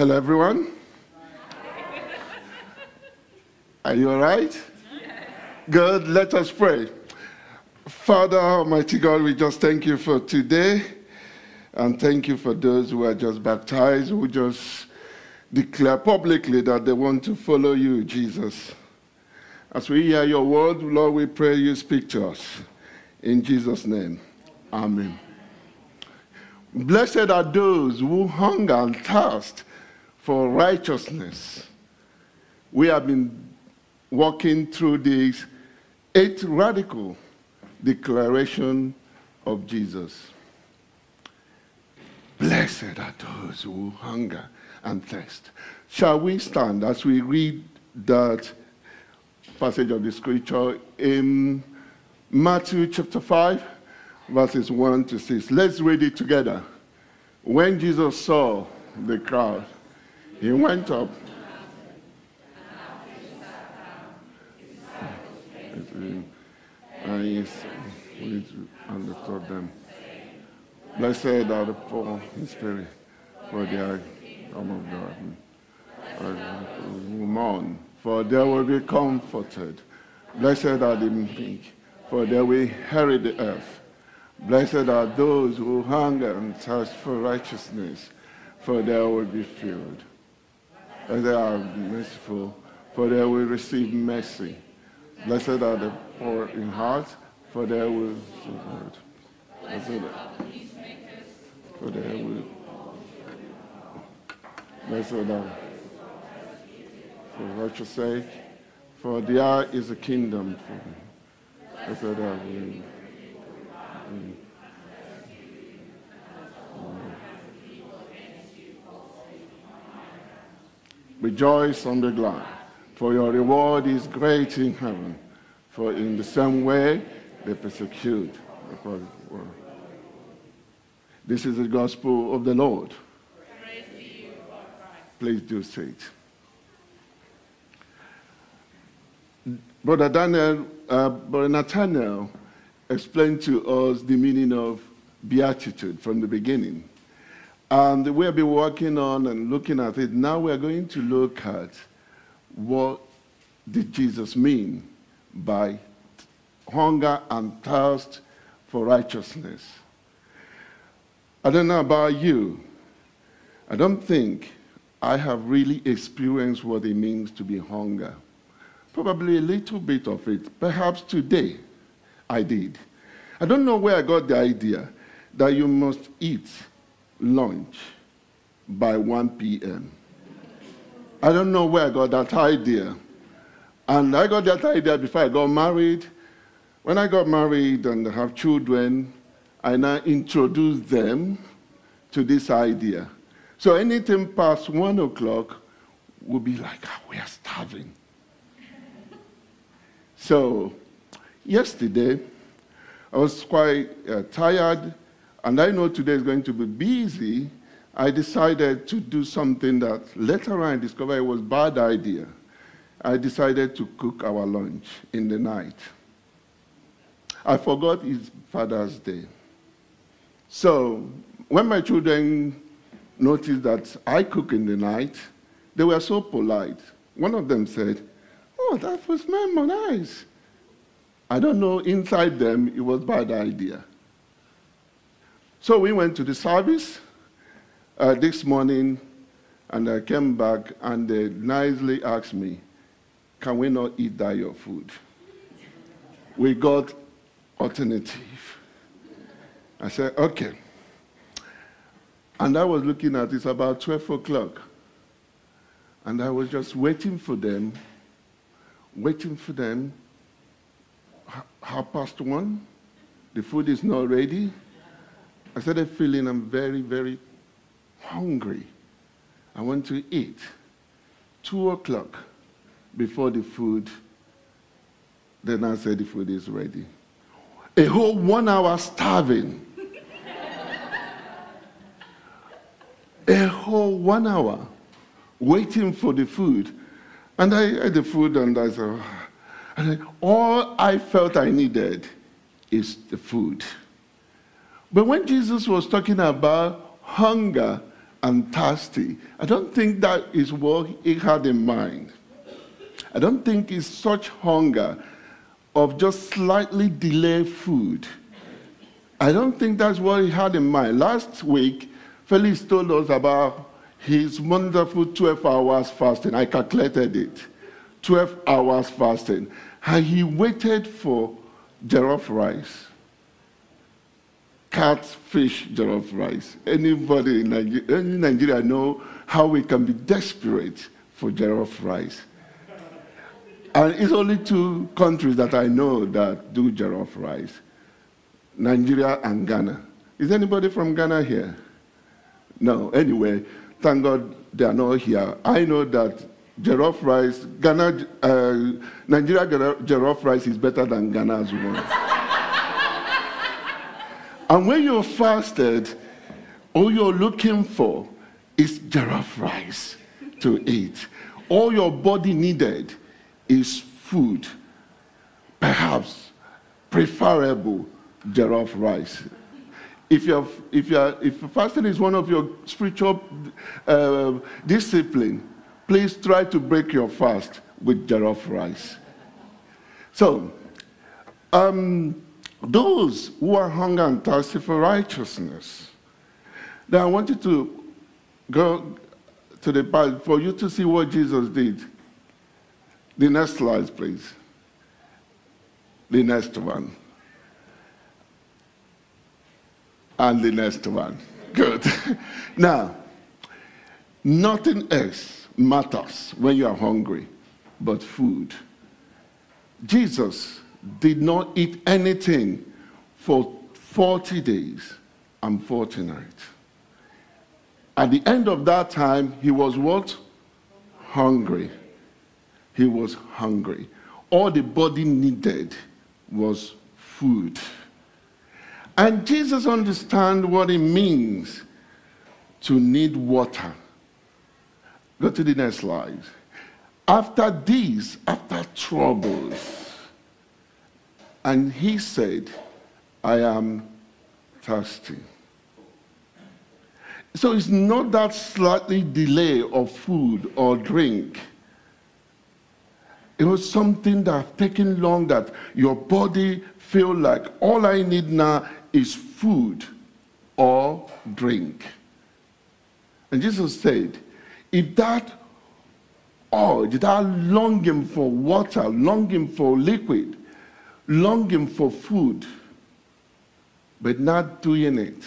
Hello, everyone. Are you all right? Good. Let us pray. Father, Almighty God, we just thank you for today. And thank you for those who are just baptized, who just declare publicly that they want to follow you, Jesus. As we hear your word, Lord, we pray you speak to us. In Jesus' name, amen. Blessed are those who hunger and thirst for righteousness. We have been walking through this eighth radical declaration of Jesus. Blessed are those who hunger and thirst. Shall we stand as we read that passage of the scripture in Matthew chapter 5, verses 1 to 6? Let's read it together. When Jesus saw the crowd, he went up. And he understood them. Blessed are the poor in spirit, for they are come of God. Who uh, mourn, for they will be comforted. Blessed are the meek, for they will inherit the earth. Blessed are those who hunger and thirst for righteousness, for they will be filled. Blessed are merciful, for they will receive mercy. Blessed are the poor in heart, for they will see God. Blessed are for they will. Blessed are for righteous sake, for there is a kingdom. For Blessed are you. Rejoice on the glad, for your reward is great in heaven. For in the same way they persecute the world. This is the gospel of the Lord. You, Please do sit. Brother Daniel, uh, Brother Nathaniel explained to us the meaning of beatitude from the beginning. And we have been working on and looking at it. Now we're going to look at what did Jesus mean by hunger and thirst for righteousness. I don't know about you. I don't think I have really experienced what it means to be hunger. Probably a little bit of it. Perhaps today I did. I don't know where I got the idea that you must eat lunch by 1 p.m. I don't know where I got that idea. And I got that idea before I got married. When I got married and have children, I now introduce them to this idea. So anything past one o'clock will be like, oh, we are starving. so yesterday, I was quite uh, tired, and I know today is going to be busy. I decided to do something that later on I discovered it was a bad idea. I decided to cook our lunch in the night. I forgot it's Father's Day. So when my children noticed that I cook in the night, they were so polite. One of them said, Oh, that was memo nice. I don't know, inside them, it was bad idea. So we went to the service uh, this morning, and I came back, and they nicely asked me, Can we not eat that your food? We got alternative. I said, okay. And I was looking at it's about 12 o'clock. And I was just waiting for them, waiting for them. Half past one, the food is not ready. I started feeling I'm very, very hungry. I want to eat. Two o'clock before the food, then I said the food is ready. A whole one hour starving. a whole one hour waiting for the food. And I ate the food and I said, and all I felt I needed is the food. But when Jesus was talking about hunger and thirsty. I don't think that is what he had in mind. I don't think it's such hunger of just slightly delayed food. I don't think that's what he had in mind. Last week, Felix told us about his wonderful 12 hours fasting. I calculated it 12 hours fasting. And he waited for jollof rice. Catfish jollof rice. Anybody in Nigeria, in Nigeria know how we can be desperate for jollof rice. And it's only two countries that I know that do jollof rice Nigeria and Ghana. Is anybody from Ghana here? No. Anyway, thank God they are not here. I know that jollof rice, Ghana, uh, Nigeria jollof rice is better than Ghana's one. And when you're fasted, all you're looking for is jollof rice to eat. All your body needed is food, perhaps preferable jollof rice. If you're, if you're, if fasting is one of your spiritual uh, discipline, please try to break your fast with jollof rice. So, um, those who are hungry and thirsty for righteousness, then I want you to go to the Bible for you to see what Jesus did. The next slide, please. The next one. And the next one. Good. now, nothing else matters when you are hungry but food. Jesus did not eat anything for 40 days and 40 nights. At the end of that time, he was what? Hungry he was hungry. All the body needed was food. And Jesus understands what it means to need water. Go to the next slide. After these, after troubles, and he said, I am thirsty. So it's not that slightly delay of food or drink it was something that taken long that your body feel like all I need now is food or drink. And Jesus said, if that urge, that longing for water, longing for liquid, longing for food, but not doing it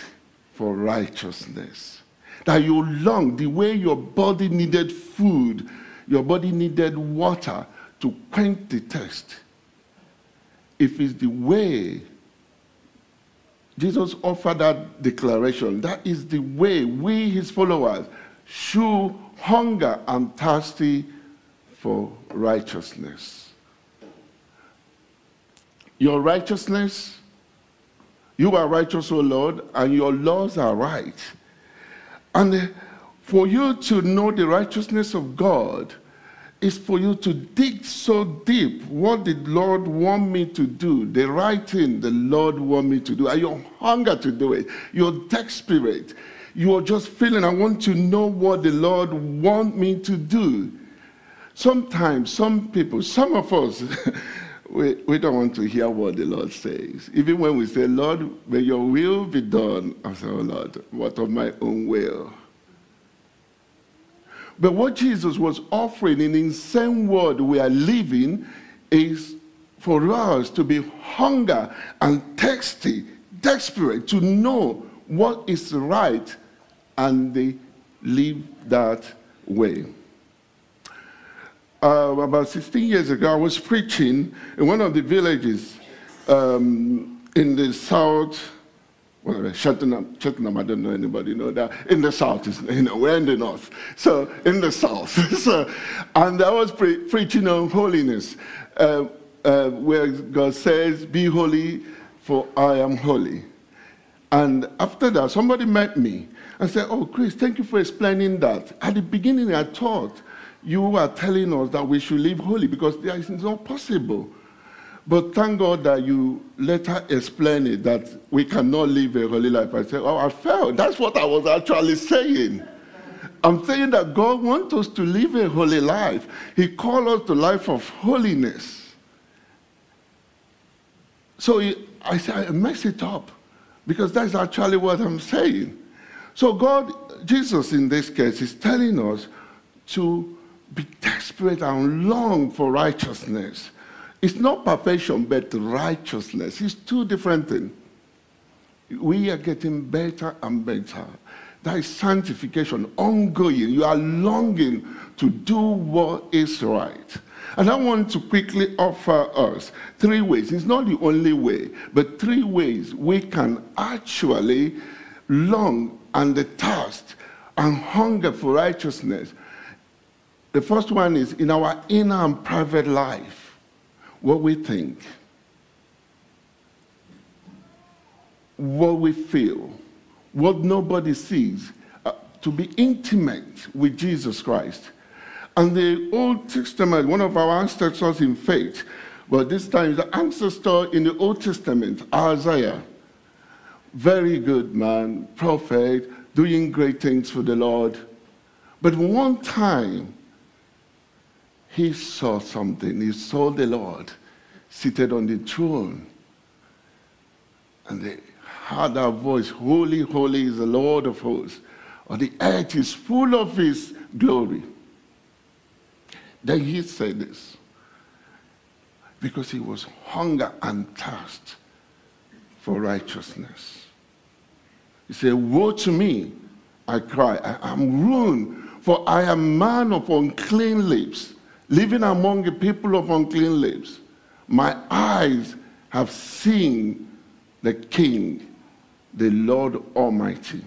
for righteousness. That you long the way your body needed food, your body needed water, to quench the thirst. If it's the way Jesus offered that declaration, that is the way we, his followers, should hunger and thirsty for righteousness. Your righteousness, you are righteous, O Lord, and your laws are right. And for you to know the righteousness of God, is for you to dig so deep. What did the Lord want me to do? The right thing the Lord want me to do. Are you hunger to do it? You're desperate. You are just feeling, I want to know what the Lord want me to do. Sometimes, some people, some of us, we, we don't want to hear what the Lord says. Even when we say, Lord, may your will be done. I say, oh Lord, what of my own will? But what Jesus was offering in the same world we are living is for us to be hunger and thirsty, desperate to know what is right and they live that way. Uh, about 16 years ago, I was preaching in one of the villages um, in the south Cheltenham, I don't know anybody know that. In the south, you know, we're in the north. So in the south. so, and I was pre- preaching on holiness, uh, uh, where God says, "Be holy, for I am holy." And after that, somebody met me and said, "Oh, Chris, thank you for explaining that." At the beginning, I thought you were telling us that we should live holy because it's not possible. But thank God that you later explained it that we cannot live a holy life. I said, Oh, I felt that's what I was actually saying. I'm saying that God wants us to live a holy life. He called us to life of holiness. So I say I mess it up because that's actually what I'm saying. So God, Jesus in this case, is telling us to be desperate and long for righteousness. It's not perfection, but righteousness. It's two different things. We are getting better and better. That is sanctification, ongoing. You are longing to do what is right. And I want to quickly offer us three ways. It's not the only way, but three ways we can actually long and thirst and hunger for righteousness. The first one is in our inner and private life, what we think, what we feel, what nobody sees, uh, to be intimate with Jesus Christ. And the Old Testament, one of our ancestors in faith, but this time the ancestor in the Old Testament, Isaiah. Very good man, prophet, doing great things for the Lord. But one time, he saw something. He saw the Lord seated on the throne. And they heard that voice Holy, holy is the Lord of hosts. Or the earth is full of his glory. Then he said this because he was hunger and thirst for righteousness. He said, Woe to me, I cry, I am ruined, for I am man of unclean lips, living among the people of unclean lips. My eyes have seen the King, the Lord Almighty.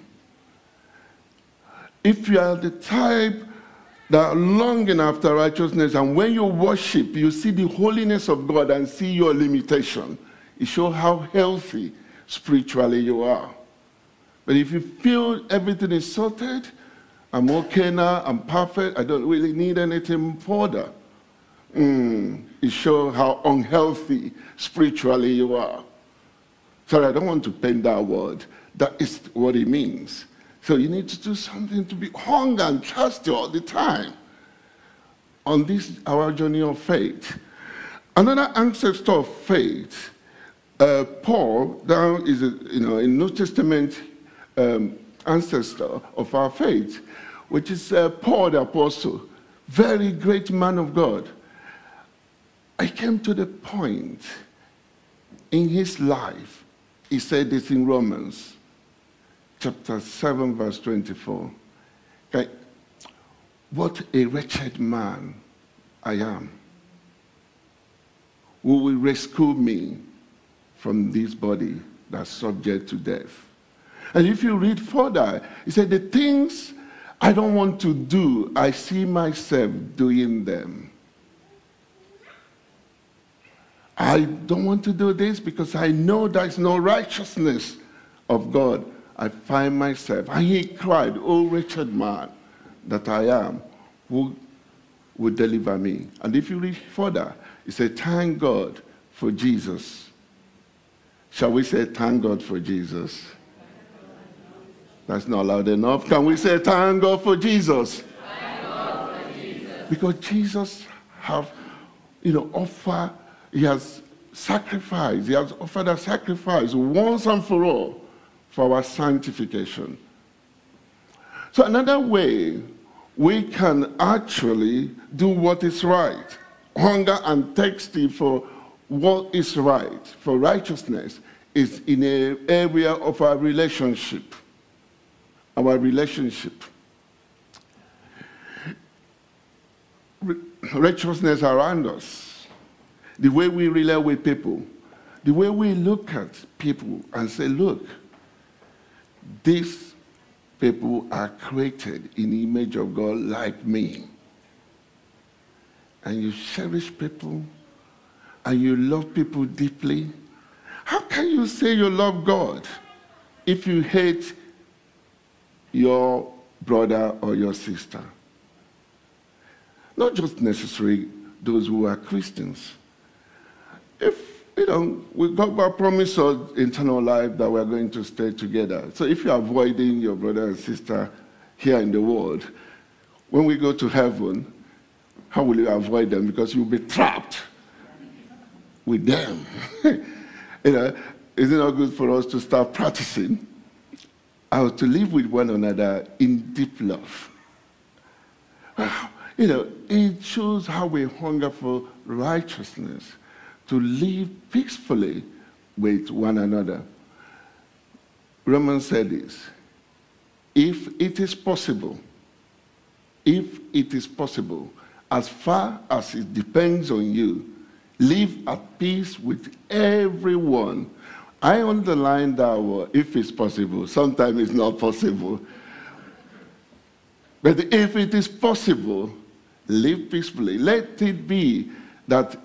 If you are the type that are longing after righteousness. And when you worship, you see the holiness of God and see your limitation. It shows how healthy spiritually you are. But if you feel everything is sorted, I'm okay now, I'm perfect, I don't really need anything further, mm, it shows how unhealthy spiritually you are. Sorry, I don't want to paint that word. That is what it means. So you need to do something to be hunger and thirsty all the time on this our journey of faith. Another ancestor of faith, uh, Paul, down is a, you know in New Testament um, ancestor of our faith, which is uh, Paul the apostle, very great man of God. I came to the point in his life. He said this in Romans chapter 7, verse 24. Okay. What a wretched man I am. Who will rescue me from this body that's subject to death? And if you read further, he said, The things I don't want to do, I see myself doing them. I don't want to do this because I know there's no righteousness of God I find myself. And he cried, Oh, wretched man that I am, who would deliver me? And if you read further, he said, Thank God for Jesus. Shall we say, Thank God for Jesus? That's not loud enough. Can we say, Thank God for Jesus? Thank God for Jesus. Because Jesus have, you know, offer, he has sacrificed, he has offered a sacrifice once and for all for our sanctification. So, another way we can actually do what is right, hunger and thirsty for what is right, for righteousness, is in an area of our relationship. Our relationship. Righteousness around us, the way we relate with people, the way we look at people and say, look, these people are created in the image of God like me. And you cherish people and you love people deeply. How can you say you love God if you hate your brother or your sister? Not just necessarily those who are Christians. If you know, we got God promise of eternal life that we're going to stay together. So if you're avoiding your brother and sister here in the world, when we go to heaven, how will you avoid them? Because you'll be trapped with them. you know, is it not good for us to start practicing how to live with one another in deep love? Ah, you know, it shows how we hunger for righteousness, to live peacefully with one another. Romans said this if it is possible, if it is possible, as far as it depends on you, live at peace with everyone. I underline that word, if it's possible. Sometimes it's not possible. But if it is possible, live peacefully. Let it be that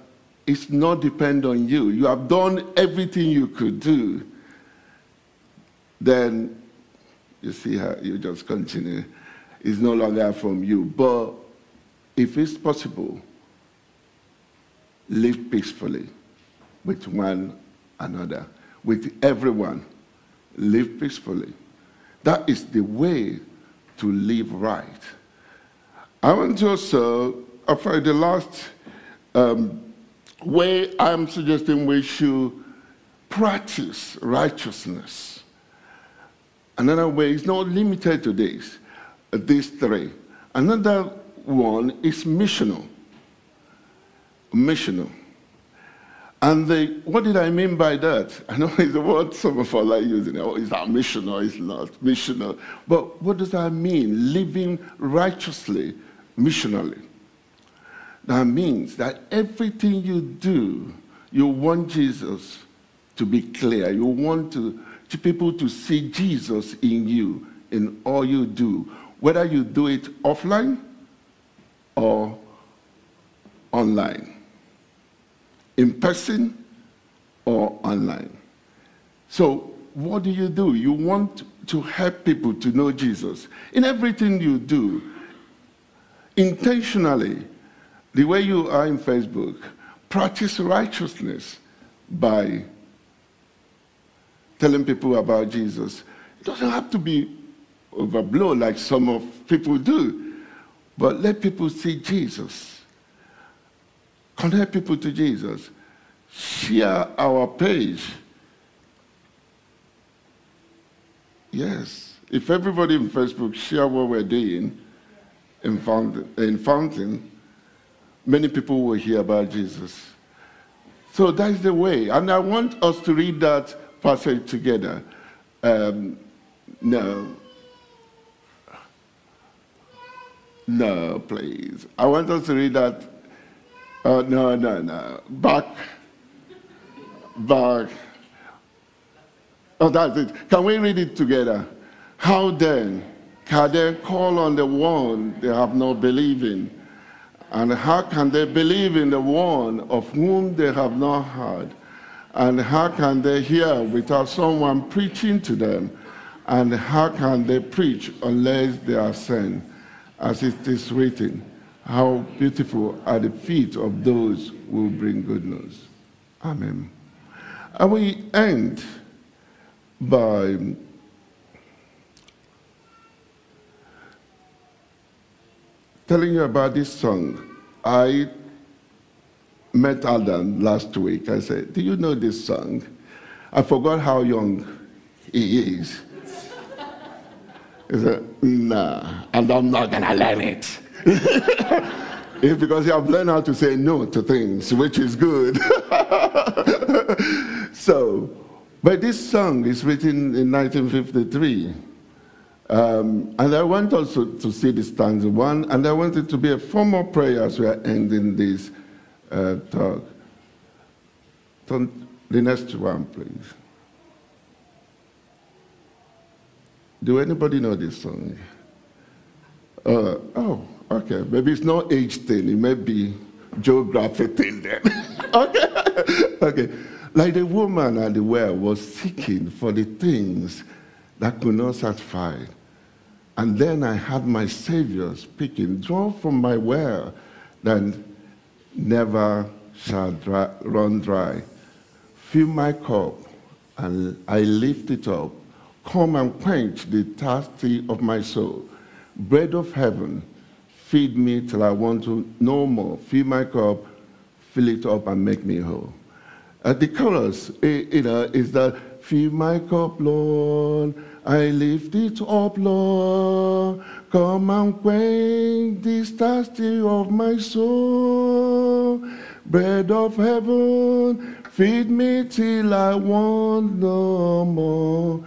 it's not depend on you. You have done everything you could do. Then you see how you just continue. It's no longer from you. But if it's possible, live peacefully with one another, with everyone. Live peacefully. That is the way to live right. I want to also, after the last um, way I'm suggesting we should practice righteousness. Another way is not limited to this, these three. Another one is missional. Missional. And the, what did I mean by that? I know it's a word some of us are using. Oh, is that mission or It's not missional. But what does that mean? Living righteously missionally. That means that everything you do, you want Jesus to be clear. You want to, to people to see Jesus in you in all you do, whether you do it offline or online, in person or online. So, what do you do? You want to help people to know Jesus. In everything you do, intentionally, the way you are in Facebook, practice righteousness by telling people about Jesus. It doesn't have to be overblown like some of people do, but let people see Jesus. Connect people to Jesus. Share our page. Yes. If everybody in Facebook share what we're doing, in Fountain, in Fountain, many people will hear about Jesus. So that's the way. And I want us to read that passage together. Um, no. No, please. I want us to read that. Uh, no, no, no. Back. Back. Oh, that's it. Can we read it together? How then? Can they call on the one they have not believed in? And how can they believe in the one of whom they have not heard? And how can they hear without someone preaching to them? And how can they preach unless they are sent? As it is written, how beautiful are the feet of those who bring good news. Amen. And we end by telling you about this song. I met Adam last week. I said, Do you know this song? I forgot how young he is. He said, Nah, and I'm not going to learn it. because you have learned how to say no to things, which is good. so, but this song is written in 1953. Um, and I want also to see the stanza one, and I want it to be a formal prayer as we are ending this uh, talk. the next one, please. Do anybody know this song? Uh, oh, okay. Maybe it's not age thing. It may be geography thing then. okay. okay. Like the woman at the well was seeking for the things that could not satisfy. And then I had my Savior speaking, Draw from my well that never shall dry, run dry. Fill my cup, and I lift it up. Come and quench the thirsty of my soul. Bread of heaven, feed me till I want to no more. Fill my cup, fill it up, and make me whole. Uh, the chorus, you know, is that fill my cup, Lord. I lift it up, Lord. Come and quench this thirsty of my soul. Bread of heaven, feed me till I want no more.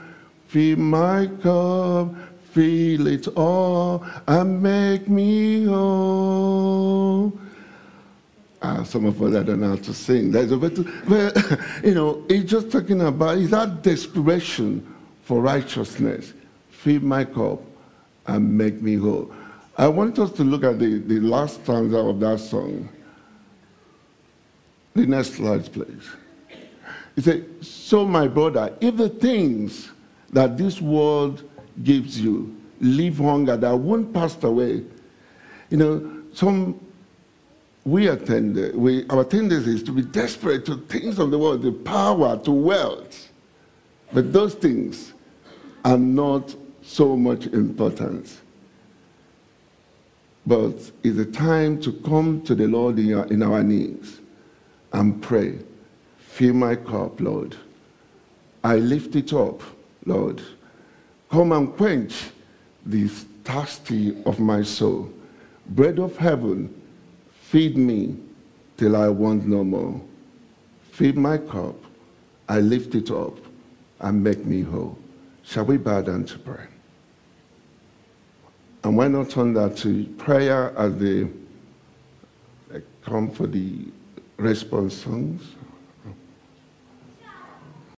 Fill my cup, fill it all, and make me whole. Ah, some of us I don't know how to sing. There's a bit, but, you know, he's just talking about is that desperation for righteousness. Fill my cup and make me whole. I want us to look at the, the last stanza of that song. The next slide, please. He said, So, my brother, if the things that this world gives you leave hunger that won't pass away, you know, some we attend, we, our tendency is to be desperate to things of the world, the power, to wealth. But those things are not so much important. But it's a time to come to the Lord in our, in our knees and pray. Fill my cup, Lord. I lift it up, Lord. Come and quench this thirsty of my soul. Bread of heaven, feed me till I want no more. Feed my cup, I lift it up, and make me whole. Shall we bow down to pray? And why not turn that to prayer as they come for the response songs?